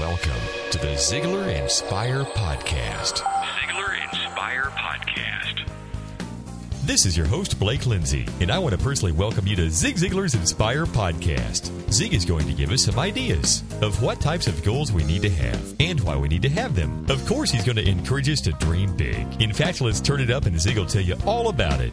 Welcome to the Ziglar Inspire Podcast. Ziglar Inspire Podcast. This is your host, Blake Lindsay, and I want to personally welcome you to Zig Ziglar's Inspire Podcast. Zig is going to give us some ideas of what types of goals we need to have and why we need to have them. Of course, he's going to encourage us to dream big. In fact, let's turn it up and Zig will tell you all about it.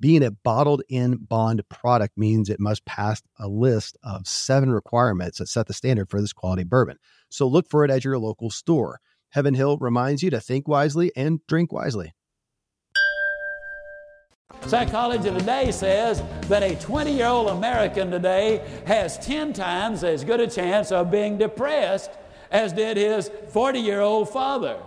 Being a bottled in bond product means it must pass a list of seven requirements that set the standard for this quality bourbon. So look for it at your local store. Heaven Hill reminds you to think wisely and drink wisely. Psychology Today says that a 20 year old American today has 10 times as good a chance of being depressed as did his 40 year old father,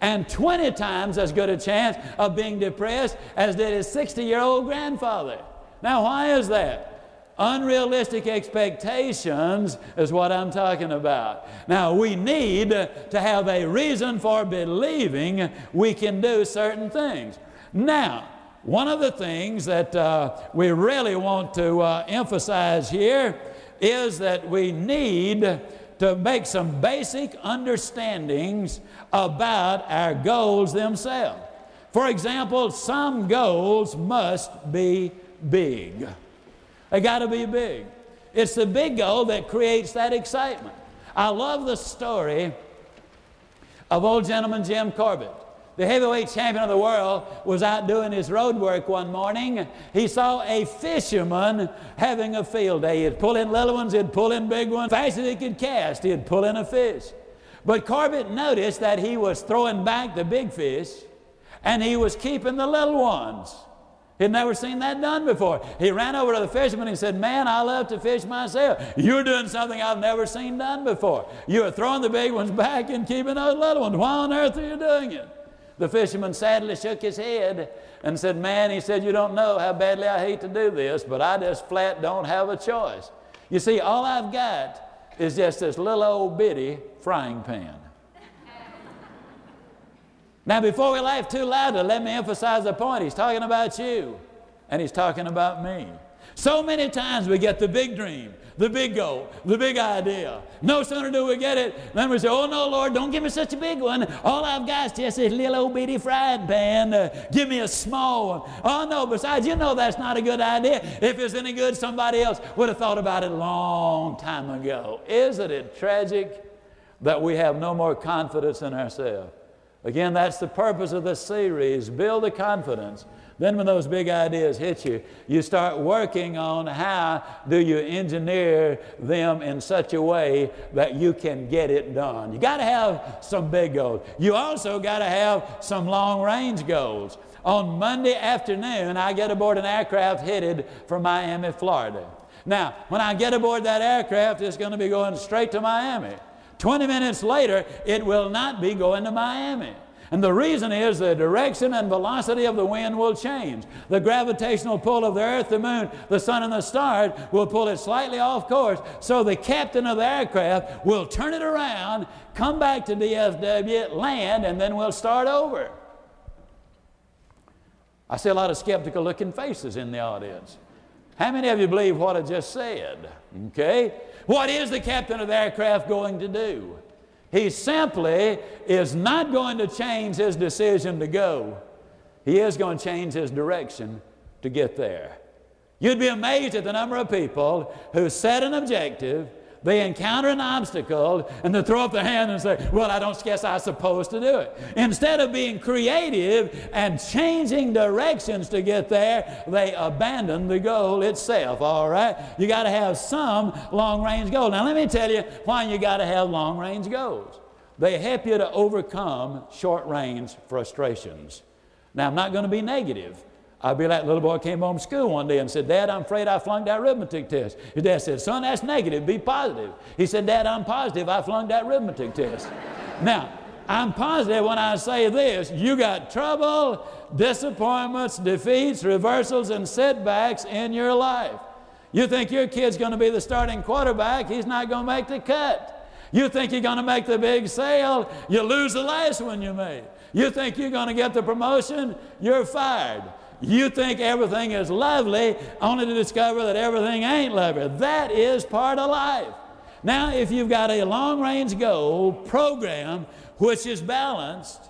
and 20 times as good a chance of being depressed as did his 60 year old grandfather. Now, why is that? Unrealistic expectations is what I'm talking about. Now, we need to have a reason for believing we can do certain things. Now, one of the things that uh, we really want to uh, emphasize here is that we need to make some basic understandings about our goals themselves. For example, some goals must be big. They got to be big. It's the big goal that creates that excitement. I love the story of old gentleman Jim Corbett. The heavyweight champion of the world was out doing his road work one morning. He saw a fisherman having a field day. He'd pull in little ones, he'd pull in big ones. Fast as he could cast, he'd pull in a fish. But Corbett noticed that he was throwing back the big fish and he was keeping the little ones. He'd never seen that done before. He ran over to the fisherman and said, Man, I love to fish myself. You're doing something I've never seen done before. You are throwing the big ones back and keeping those little ones. Why on earth are you doing it? The fisherman sadly shook his head and said, Man, he said, You don't know how badly I hate to do this, but I just flat don't have a choice. You see, all I've got is just this little old bitty frying pan. Now, before we laugh too loudly, let me emphasize the point. He's talking about you, and he's talking about me. So many times we get the big dream, the big goal, the big idea. No sooner do we get it, then we say, Oh no, Lord, don't give me such a big one. All I've got is just this little old bitty frying pan. Uh, give me a small one. Oh no, besides, you know that's not a good idea. If it's any good, somebody else would have thought about it a long time ago. Isn't it tragic that we have no more confidence in ourselves? Again, that's the purpose of this series build the confidence. Then, when those big ideas hit you, you start working on how do you engineer them in such a way that you can get it done. You got to have some big goals. You also got to have some long range goals. On Monday afternoon, I get aboard an aircraft headed for Miami, Florida. Now, when I get aboard that aircraft, it's going to be going straight to Miami. 20 minutes later, it will not be going to Miami. And the reason is the direction and velocity of the wind will change. The gravitational pull of the earth, the moon, the sun, and the stars will pull it slightly off course. So the captain of the aircraft will turn it around, come back to DFW, land, and then we'll start over. I see a lot of skeptical looking faces in the audience. How many of you believe what I just said? Okay? What is the captain of the aircraft going to do? He simply is not going to change his decision to go. He is going to change his direction to get there. You'd be amazed at the number of people who set an objective, They encounter an obstacle and they throw up their hand and say, Well, I don't guess I'm supposed to do it. Instead of being creative and changing directions to get there, they abandon the goal itself, all right? You got to have some long range goal. Now, let me tell you why you got to have long range goals. They help you to overcome short range frustrations. Now, I'm not going to be negative. I'll be like little boy came home from school one day and said, Dad, I'm afraid I flunked that arithmetic test. His dad said, Son, that's negative. Be positive. He said, Dad, I'm positive. I flunked that arithmetic test. now, I'm positive when I say this you got trouble, disappointments, defeats, reversals, and setbacks in your life. You think your kid's going to be the starting quarterback, he's not going to make the cut. You think you're going to make the big sale, you lose the last one you made. You think you're going to get the promotion, you're fired. You think everything is lovely, only to discover that everything ain't lovely. That is part of life. Now, if you've got a long range goal program which is balanced,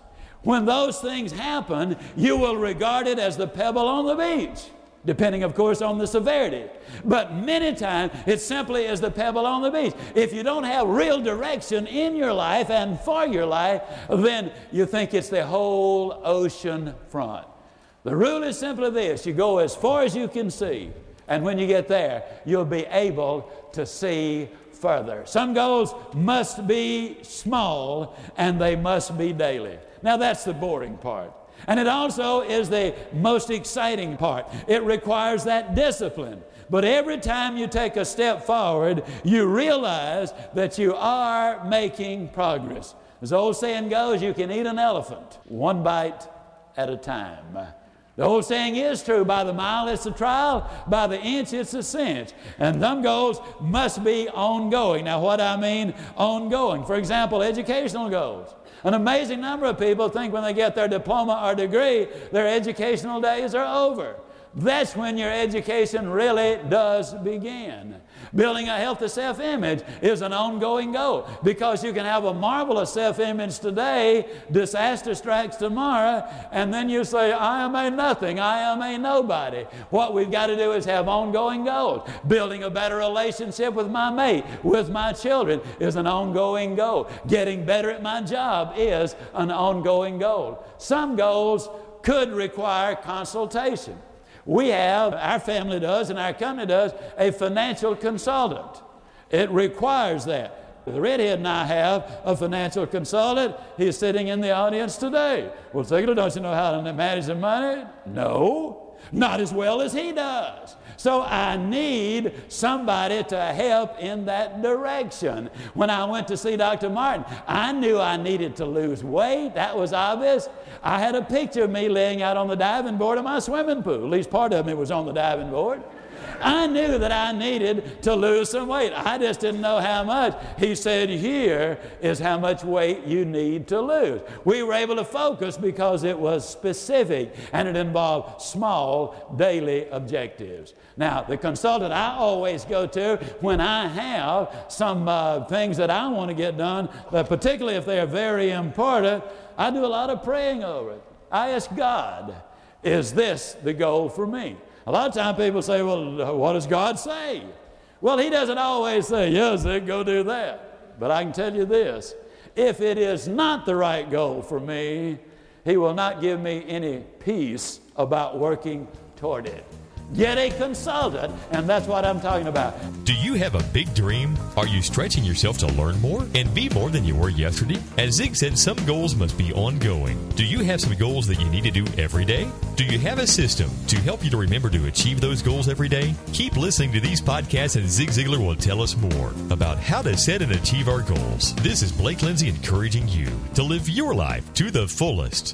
when those things happen, you will regard it as the pebble on the beach, depending, of course, on the severity. But many times, it simply is the pebble on the beach. If you don't have real direction in your life and for your life, then you think it's the whole ocean front. The rule is simply this you go as far as you can see, and when you get there, you'll be able to see further. Some goals must be small and they must be daily. Now, that's the boring part. And it also is the most exciting part. It requires that discipline. But every time you take a step forward, you realize that you are making progress. As the old saying goes, you can eat an elephant one bite at a time. The old saying is true by the mile it's a trial, by the inch it's a cinch. And them goals must be ongoing. Now, what I mean ongoing, for example, educational goals. An amazing number of people think when they get their diploma or degree, their educational days are over. That's when your education really does begin. Building a healthy self image is an ongoing goal because you can have a marvelous self image today, disaster strikes tomorrow, and then you say, I am a nothing, I am a nobody. What we've got to do is have ongoing goals. Building a better relationship with my mate, with my children is an ongoing goal. Getting better at my job is an ongoing goal. Some goals could require consultation. We have, our family does, and our company does, a financial consultant. It requires that. The redhead and I have a financial consultant. He's sitting in the audience today. Well, Ziglar, don't you know how to manage the money? No, not as well as he does. So I need somebody to help in that direction. When I went to see Dr. Martin, I knew I needed to lose weight. That was obvious. I had a picture of me laying out on the diving board of my swimming pool. At least part of me was on the diving board. I knew that I needed to lose some weight. I just didn't know how much. He said, Here is how much weight you need to lose. We were able to focus because it was specific and it involved small daily objectives. Now, the consultant I always go to when I have some uh, things that I want to get done, but particularly if they are very important, I do a lot of praying over it. I ask God, is this the goal for me? A lot of times people say, well, what does God say? Well, He doesn't always say, yes, then go do that. But I can tell you this if it is not the right goal for me, He will not give me any peace about working toward it. Get a consultant, and that's what I'm talking about. Do you have a big dream? Are you stretching yourself to learn more and be more than you were yesterday? As Zig said, some goals must be ongoing. Do you have some goals that you need to do every day? Do you have a system to help you to remember to achieve those goals every day? Keep listening to these podcasts, and Zig Ziglar will tell us more about how to set and achieve our goals. This is Blake Lindsay encouraging you to live your life to the fullest.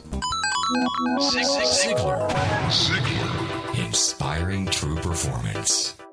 Zig- Zig- Ziglar. Ziglar. Inspiring true performance.